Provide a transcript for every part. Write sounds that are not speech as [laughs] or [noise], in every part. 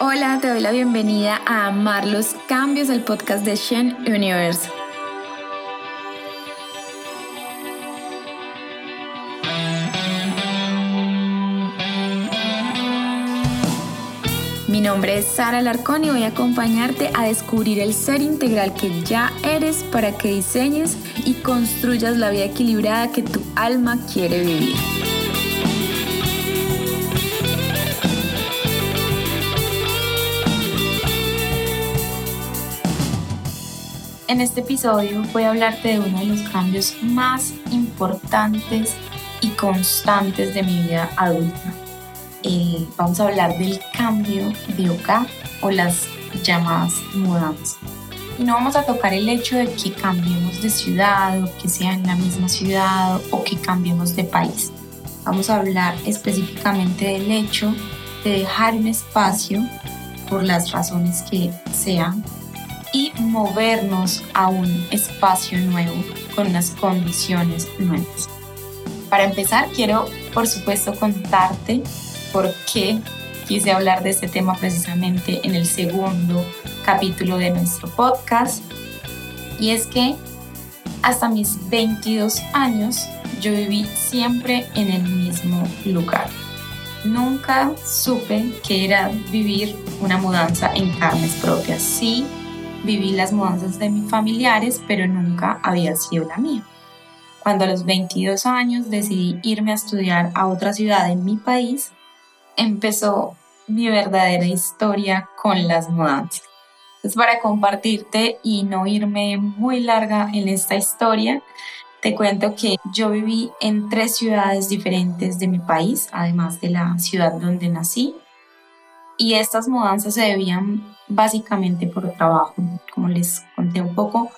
Hola, te doy la bienvenida a Amar los Cambios, del podcast de Shen Universe. Mi nombre es Sara Larcón y voy a acompañarte a descubrir el ser integral que ya eres para que diseñes y construyas la vida equilibrada que tu alma quiere vivir. En este episodio voy a hablarte de uno de los cambios más importantes y constantes de mi vida adulta. Eh, vamos a hablar del cambio de hogar o las llamadas mudanzas. Y no vamos a tocar el hecho de que cambiemos de ciudad o que sea en la misma ciudad o que cambiemos de país. Vamos a hablar específicamente del hecho de dejar un espacio por las razones que sean y movernos a un espacio nuevo con unas condiciones nuevas. Para empezar, quiero por supuesto contarte por qué quise hablar de este tema precisamente en el segundo capítulo de nuestro podcast. Y es que hasta mis 22 años yo viví siempre en el mismo lugar. Nunca supe que era vivir una mudanza en carnes propias. Sí, Viví las mudanzas de mis familiares, pero nunca había sido la mía. Cuando a los 22 años decidí irme a estudiar a otra ciudad en mi país, empezó mi verdadera historia con las mudanzas. Entonces, para compartirte y no irme muy larga en esta historia, te cuento que yo viví en tres ciudades diferentes de mi país, además de la ciudad donde nací. Y estas mudanzas se debían básicamente por trabajo. Como les conté un poco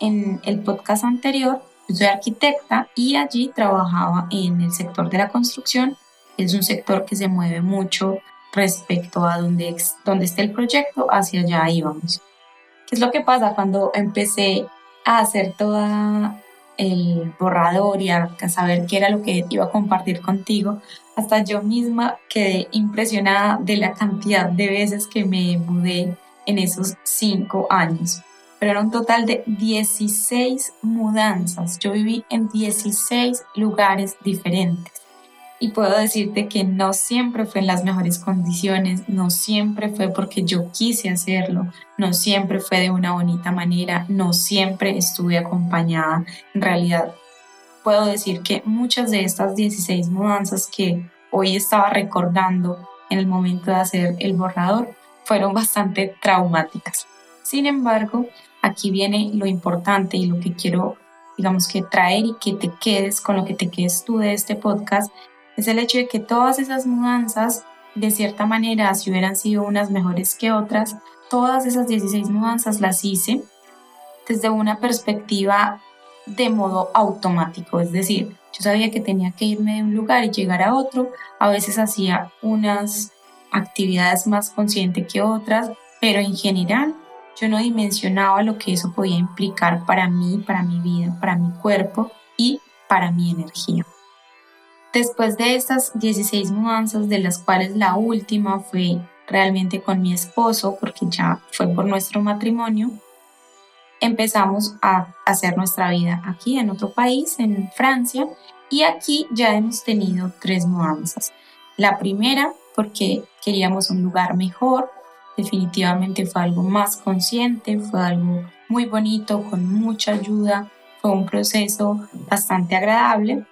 en el podcast anterior, soy arquitecta y allí trabajaba en el sector de la construcción. Es un sector que se mueve mucho respecto a donde, donde esté el proyecto, hacia allá íbamos. ¿Qué es lo que pasa cuando empecé a hacer toda el borrador y a saber qué era lo que iba a compartir contigo? Hasta yo misma quedé impresionada de la cantidad de veces que me mudé en esos cinco años. Pero era un total de 16 mudanzas. Yo viví en 16 lugares diferentes. Y puedo decirte que no siempre fue en las mejores condiciones, no siempre fue porque yo quise hacerlo, no siempre fue de una bonita manera, no siempre estuve acompañada. En realidad puedo decir que muchas de estas 16 mudanzas que hoy estaba recordando en el momento de hacer el borrador fueron bastante traumáticas. Sin embargo, aquí viene lo importante y lo que quiero, digamos que traer y que te quedes con lo que te quedes tú de este podcast, es el hecho de que todas esas mudanzas, de cierta manera, si hubieran sido unas mejores que otras, todas esas 16 mudanzas las hice desde una perspectiva de modo automático, es decir, yo sabía que tenía que irme de un lugar y llegar a otro, a veces hacía unas actividades más conscientes que otras, pero en general yo no dimensionaba lo que eso podía implicar para mí, para mi vida, para mi cuerpo y para mi energía. Después de estas 16 mudanzas, de las cuales la última fue realmente con mi esposo, porque ya fue por nuestro matrimonio, empezamos a hacer nuestra vida aquí en otro país, en Francia, y aquí ya hemos tenido tres mudanzas. La primera porque queríamos un lugar mejor, definitivamente fue algo más consciente, fue algo muy bonito, con mucha ayuda, fue un proceso bastante agradable.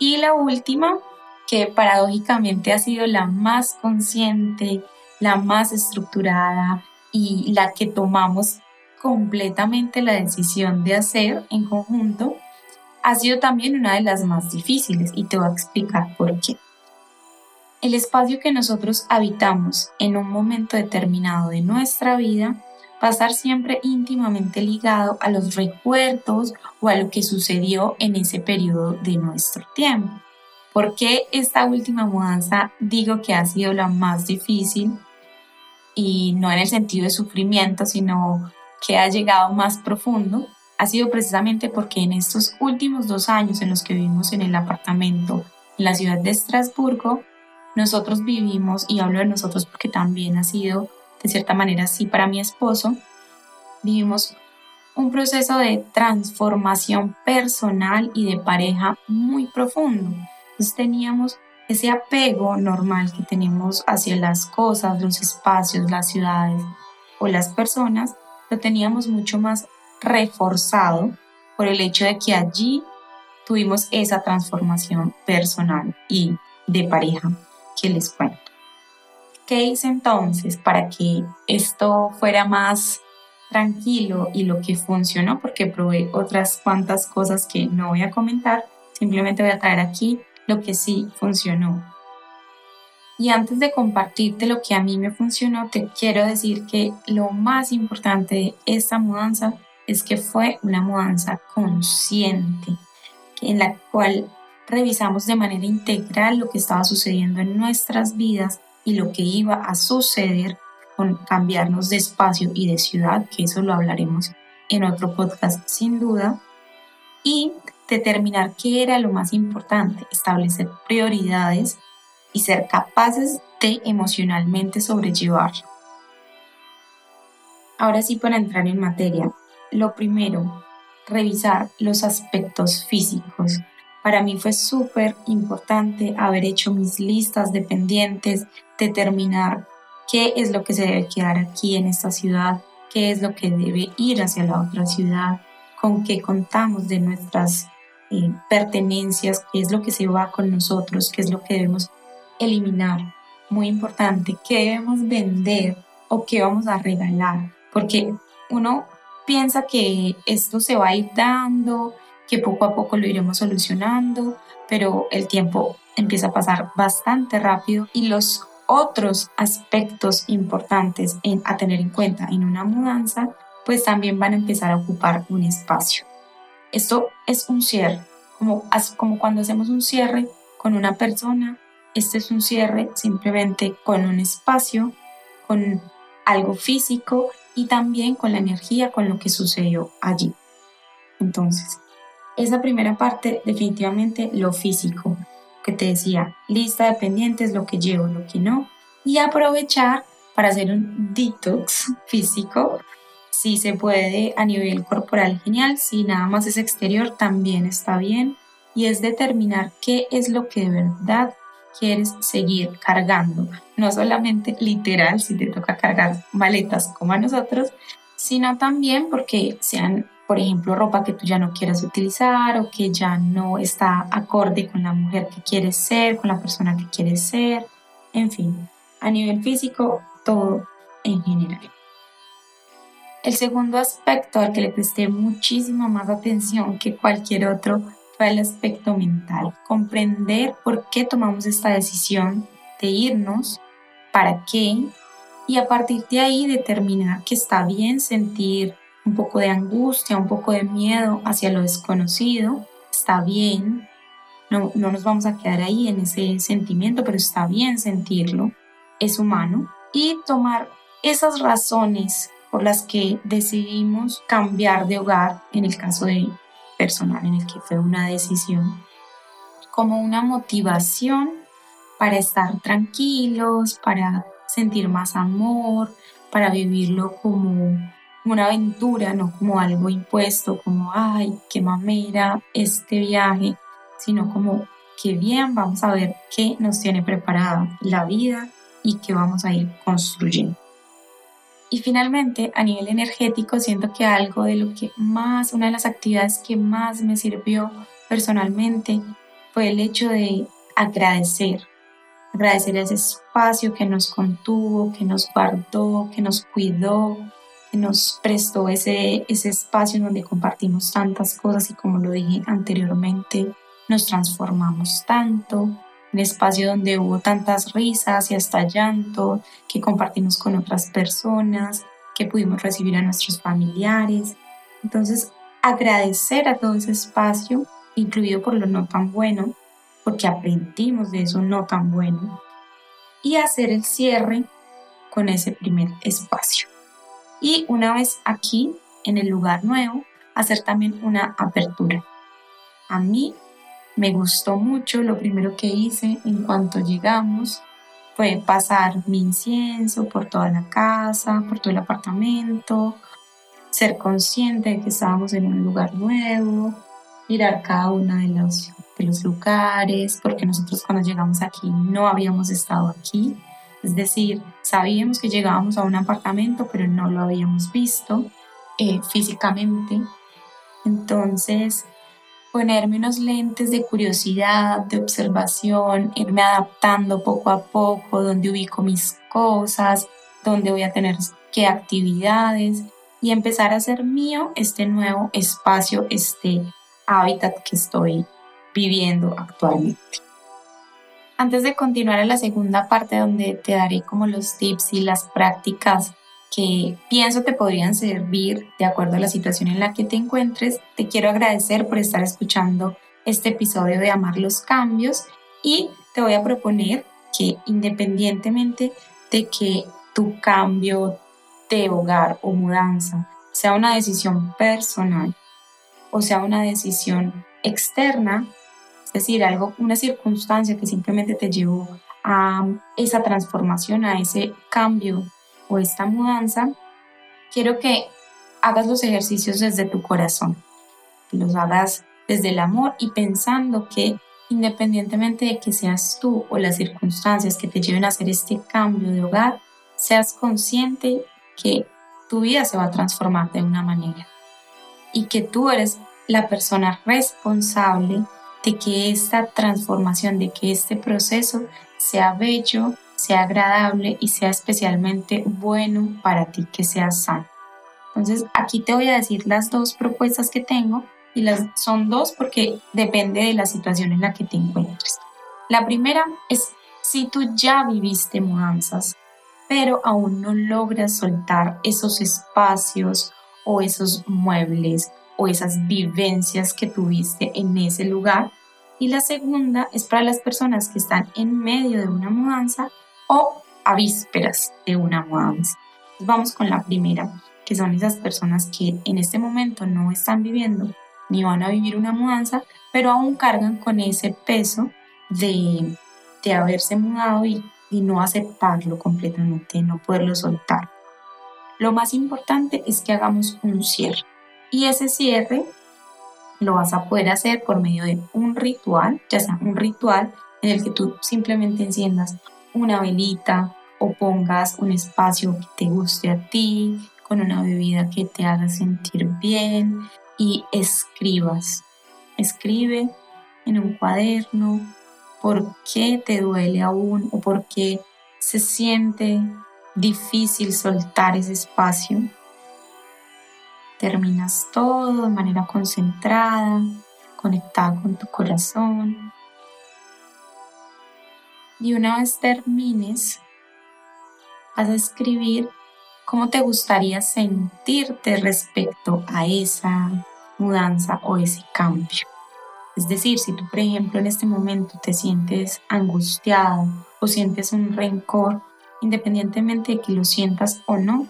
Y la última, que paradójicamente ha sido la más consciente, la más estructurada y la que tomamos completamente la decisión de hacer en conjunto, ha sido también una de las más difíciles y te voy a explicar por qué. El espacio que nosotros habitamos en un momento determinado de nuestra vida va a estar siempre íntimamente ligado a los recuerdos o a lo que sucedió en ese periodo de nuestro tiempo. ¿Por qué esta última mudanza digo que ha sido la más difícil? Y no en el sentido de sufrimiento, sino que ha llegado más profundo ha sido precisamente porque en estos últimos dos años en los que vivimos en el apartamento en la ciudad de Estrasburgo, nosotros vivimos, y hablo de nosotros porque también ha sido de cierta manera así para mi esposo, vivimos un proceso de transformación personal y de pareja muy profundo. Entonces teníamos ese apego normal que tenemos hacia las cosas, los espacios, las ciudades o las personas, lo teníamos mucho más reforzado por el hecho de que allí tuvimos esa transformación personal y de pareja que les cuento. ¿Qué hice entonces para que esto fuera más tranquilo y lo que funcionó? Porque probé otras cuantas cosas que no voy a comentar, simplemente voy a traer aquí lo que sí funcionó. Y antes de compartirte lo que a mí me funcionó, te quiero decir que lo más importante de esta mudanza es que fue una mudanza consciente, en la cual revisamos de manera integral lo que estaba sucediendo en nuestras vidas y lo que iba a suceder con cambiarnos de espacio y de ciudad, que eso lo hablaremos en otro podcast sin duda, y determinar qué era lo más importante, establecer prioridades y ser capaces de emocionalmente sobrellevarlo. Ahora sí, para entrar en materia, lo primero, revisar los aspectos físicos. Para mí fue súper importante haber hecho mis listas de pendientes, determinar qué es lo que se debe quedar aquí en esta ciudad, qué es lo que debe ir hacia la otra ciudad, con qué contamos de nuestras eh, pertenencias, qué es lo que se va con nosotros, qué es lo que debemos eliminar. Muy importante, qué debemos vender o qué vamos a regalar, porque uno piensa que esto se va a ir dando, que poco a poco lo iremos solucionando, pero el tiempo empieza a pasar bastante rápido y los otros aspectos importantes a tener en cuenta en una mudanza, pues también van a empezar a ocupar un espacio. Esto es un cierre, como, como cuando hacemos un cierre con una persona, este es un cierre simplemente con un espacio, con algo físico y también con la energía, con lo que sucedió allí. Entonces, esa primera parte definitivamente lo físico, que te decía, lista de pendientes, lo que llevo, lo que no, y aprovechar para hacer un detox [laughs] físico. Si se puede a nivel corporal, genial. Si nada más es exterior, también está bien. Y es determinar qué es lo que de verdad quieres seguir cargando. No solamente [laughs] literal, si te toca cargar maletas como a nosotros, sino también porque sean, por ejemplo, ropa que tú ya no quieras utilizar o que ya no está acorde con la mujer que quieres ser, con la persona que quieres ser, en fin, a nivel físico, todo en general. El segundo aspecto al que le presté muchísima más atención que cualquier otro el aspecto mental, comprender por qué tomamos esta decisión de irnos, para qué, y a partir de ahí determinar que está bien sentir un poco de angustia, un poco de miedo hacia lo desconocido, está bien, no, no nos vamos a quedar ahí en ese sentimiento, pero está bien sentirlo, es humano, y tomar esas razones por las que decidimos cambiar de hogar, en el caso de personal en el que fue una decisión, como una motivación para estar tranquilos, para sentir más amor, para vivirlo como una aventura, no como algo impuesto, como, ay, qué mamera este viaje, sino como, qué bien, vamos a ver qué nos tiene preparada la vida y qué vamos a ir construyendo. Y finalmente, a nivel energético, siento que algo de lo que más, una de las actividades que más me sirvió personalmente fue el hecho de agradecer, agradecer ese espacio que nos contuvo, que nos guardó, que nos cuidó, nos prestó ese, ese espacio en donde compartimos tantas cosas y como lo dije anteriormente, nos transformamos tanto, un espacio donde hubo tantas risas y hasta llanto que compartimos con otras personas, que pudimos recibir a nuestros familiares. Entonces, agradecer a todo ese espacio, incluido por lo no tan bueno, porque aprendimos de eso no tan bueno, y hacer el cierre con ese primer espacio. Y una vez aquí, en el lugar nuevo, hacer también una apertura. A mí me gustó mucho. Lo primero que hice en cuanto llegamos fue pasar mi incienso por toda la casa, por todo el apartamento, ser consciente de que estábamos en un lugar nuevo, mirar cada uno de los, de los lugares, porque nosotros cuando llegamos aquí no habíamos estado aquí. Es decir, sabíamos que llegábamos a un apartamento, pero no lo habíamos visto eh, físicamente. Entonces, ponerme unos lentes de curiosidad, de observación, irme adaptando poco a poco, donde ubico mis cosas, donde voy a tener qué actividades y empezar a hacer mío este nuevo espacio, este hábitat que estoy viviendo actualmente. Antes de continuar a la segunda parte donde te daré como los tips y las prácticas que pienso te podrían servir de acuerdo a la situación en la que te encuentres, te quiero agradecer por estar escuchando este episodio de Amar los Cambios y te voy a proponer que independientemente de que tu cambio de hogar o mudanza sea una decisión personal o sea una decisión externa, es decir, algo, una circunstancia que simplemente te llevó a esa transformación, a ese cambio o esta mudanza, quiero que hagas los ejercicios desde tu corazón, que los hagas desde el amor y pensando que independientemente de que seas tú o las circunstancias que te lleven a hacer este cambio de hogar, seas consciente que tu vida se va a transformar de una manera y que tú eres la persona responsable de que esta transformación, de que este proceso sea bello, sea agradable y sea especialmente bueno para ti, que sea sano. Entonces, aquí te voy a decir las dos propuestas que tengo y las son dos porque depende de la situación en la que te encuentres. La primera es si tú ya viviste mudanzas, pero aún no logras soltar esos espacios o esos muebles o esas vivencias que tuviste en ese lugar. Y la segunda es para las personas que están en medio de una mudanza o a vísperas de una mudanza. Vamos con la primera, que son esas personas que en este momento no están viviendo ni van a vivir una mudanza, pero aún cargan con ese peso de, de haberse mudado y, y no aceptarlo completamente, no poderlo soltar. Lo más importante es que hagamos un cierre. Y ese cierre lo vas a poder hacer por medio de un ritual, ya sea un ritual en el que tú simplemente enciendas una velita o pongas un espacio que te guste a ti, con una bebida que te haga sentir bien y escribas. Escribe en un cuaderno por qué te duele aún o por qué se siente difícil soltar ese espacio. Terminas todo de manera concentrada, conectada con tu corazón y una vez termines, vas a escribir cómo te gustaría sentirte respecto a esa mudanza o ese cambio. Es decir, si tú, por ejemplo, en este momento te sientes angustiado o sientes un rencor, independientemente de que lo sientas o no,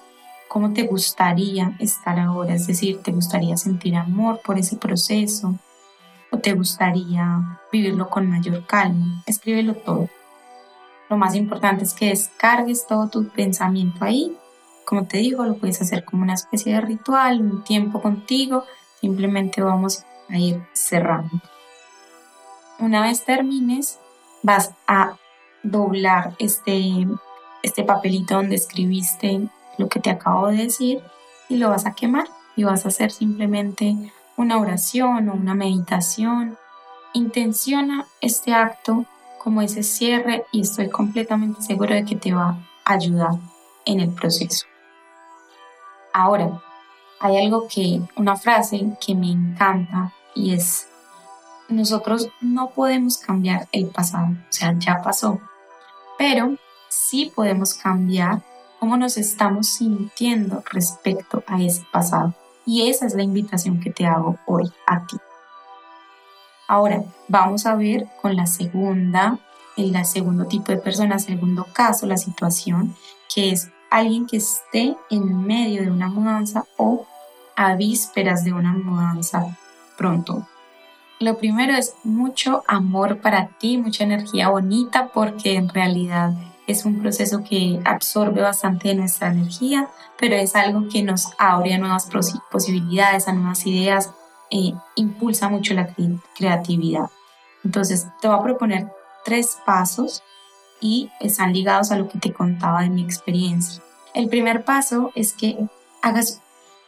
¿cómo te gustaría estar ahora? Es decir, ¿te gustaría sentir amor por ese proceso? ¿O te gustaría vivirlo con mayor calma? Escríbelo todo. Lo más importante es que descargues todo tu pensamiento ahí. Como te digo, lo puedes hacer como una especie de ritual, un tiempo contigo. Simplemente vamos a ir cerrando. Una vez termines, vas a doblar este, este papelito donde escribiste lo que te acabo de decir y lo vas a quemar y vas a hacer simplemente una oración o una meditación. Intenciona este acto como ese cierre y estoy completamente seguro de que te va a ayudar en el proceso. Ahora, hay algo que, una frase que me encanta y es, nosotros no podemos cambiar el pasado, o sea, ya pasó, pero sí podemos cambiar cómo nos estamos sintiendo respecto a ese pasado. Y esa es la invitación que te hago hoy a ti. Ahora vamos a ver con la segunda, el segundo tipo de persona, segundo caso, la situación, que es alguien que esté en medio de una mudanza o a vísperas de una mudanza pronto. Lo primero es mucho amor para ti, mucha energía bonita, porque en realidad es un proceso que absorbe bastante de nuestra energía, pero es algo que nos abre a nuevas posibilidades, a nuevas ideas, e impulsa mucho la creatividad. Entonces, te voy a proponer tres pasos y están ligados a lo que te contaba de mi experiencia. El primer paso es que hagas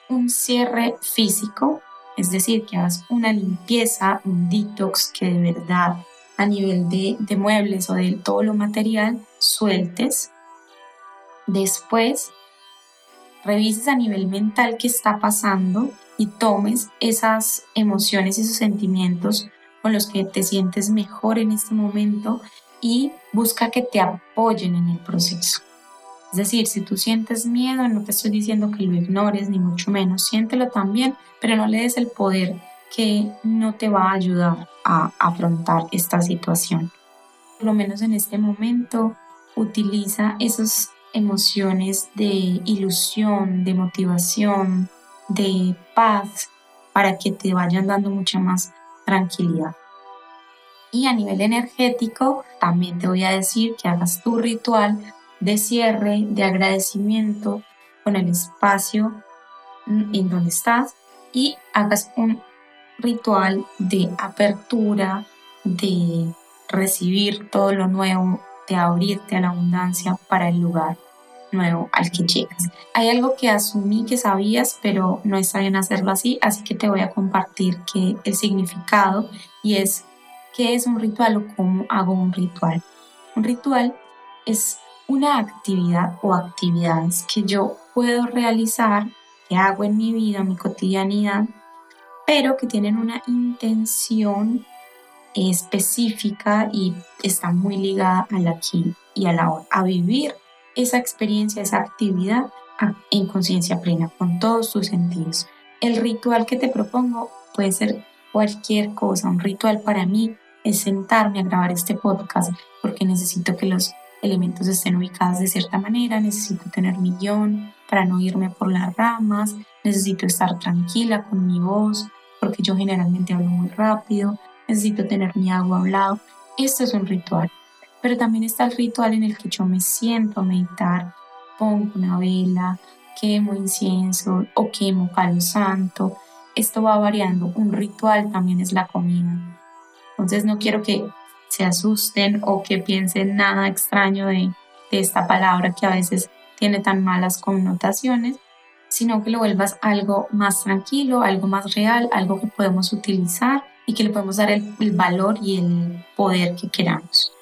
un cierre físico, es decir, que hagas una limpieza, un detox que de verdad a nivel de, de muebles o de todo lo material sueltes. Después, revises a nivel mental qué está pasando y tomes esas emociones y esos sentimientos con los que te sientes mejor en este momento y busca que te apoyen en el proceso. Es decir, si tú sientes miedo, no te estoy diciendo que lo ignores, ni mucho menos, siéntelo también, pero no le des el poder que no te va a ayudar a afrontar esta situación. Por lo menos en este momento, utiliza esas emociones de ilusión, de motivación, de paz, para que te vayan dando mucha más tranquilidad. Y a nivel energético, también te voy a decir que hagas tu ritual de cierre, de agradecimiento con el espacio en donde estás y hagas un ritual de apertura, de recibir todo lo nuevo, abrirte a la abundancia para el lugar nuevo al que llegas. Hay algo que asumí que sabías, pero no está bien hacerlo así, así que te voy a compartir que el significado y es ¿Qué es un ritual o cómo hago un ritual? Un ritual es una actividad o actividades que yo puedo realizar, que hago en mi vida, en mi cotidianidad, pero que tienen una intención específica y está muy ligada al aquí y a la a vivir esa experiencia, esa actividad en conciencia plena, con todos tus sentidos. El ritual que te propongo puede ser cualquier cosa, un ritual para mí es sentarme a grabar este podcast porque necesito que los elementos estén ubicados de cierta manera, necesito tener mi guion para no irme por las ramas, necesito estar tranquila con mi voz porque yo generalmente hablo muy rápido, necesito tener mi agua a un lado. Esto es un ritual, pero también está el ritual en el que yo me siento a meditar, pongo una vela, quemo incienso o quemo palo santo. Esto va variando. Un ritual también es la comida entonces no quiero que se asusten o que piensen nada extraño de, esta palabra que a veces tiene tan malas connotaciones, sino que lo vuelvas algo más tranquilo, algo más real, algo que podemos utilizar y que le podemos dar el, valor y el poder que queramos.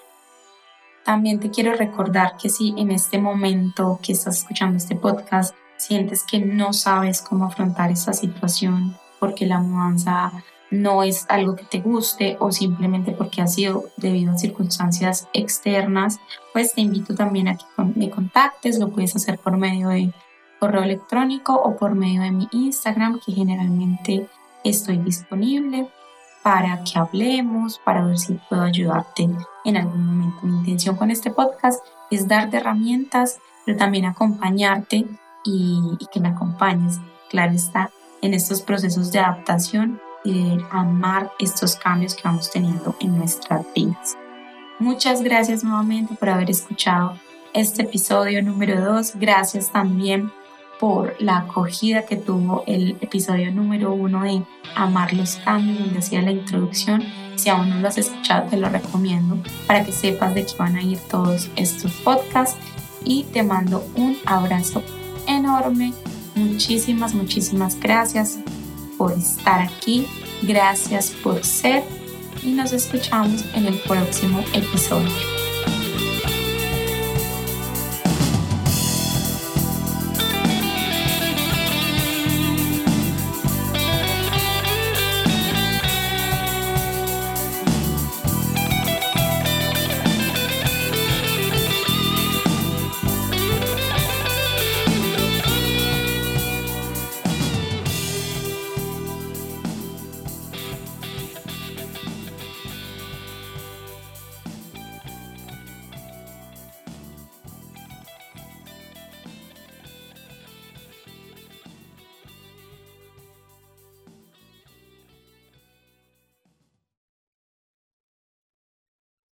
También te quiero recordar que si en este momento que estás escuchando este podcast sientes que no sabes cómo afrontar esta situación porque la mudanza no es algo que te guste o simplemente porque ha sido debido a circunstancias externas, pues te invito también a que me contactes, lo puedes hacer por medio de correo electrónico o por medio de mi Instagram, que generalmente estoy disponible para que hablemos, para ver si puedo ayudarte en algún momento. Mi intención con este podcast es darte herramientas, pero también acompañarte y, que me acompañes, claro está, en estos procesos de adaptación y de amar estos cambios que vamos teniendo en nuestras vidas. Muchas gracias nuevamente por haber escuchado este episodio número 2. Gracias también por la acogida que tuvo el episodio número 1 de Amar los cambios, donde hacía la introducción. Si aún no lo has escuchado, te lo recomiendo para que sepas de qué van a ir todos estos podcasts. Y te mando un abrazo enorme. Muchísimas, muchísimas gracias por estar aquí, gracias por ser y nos escuchamos en el próximo episodio.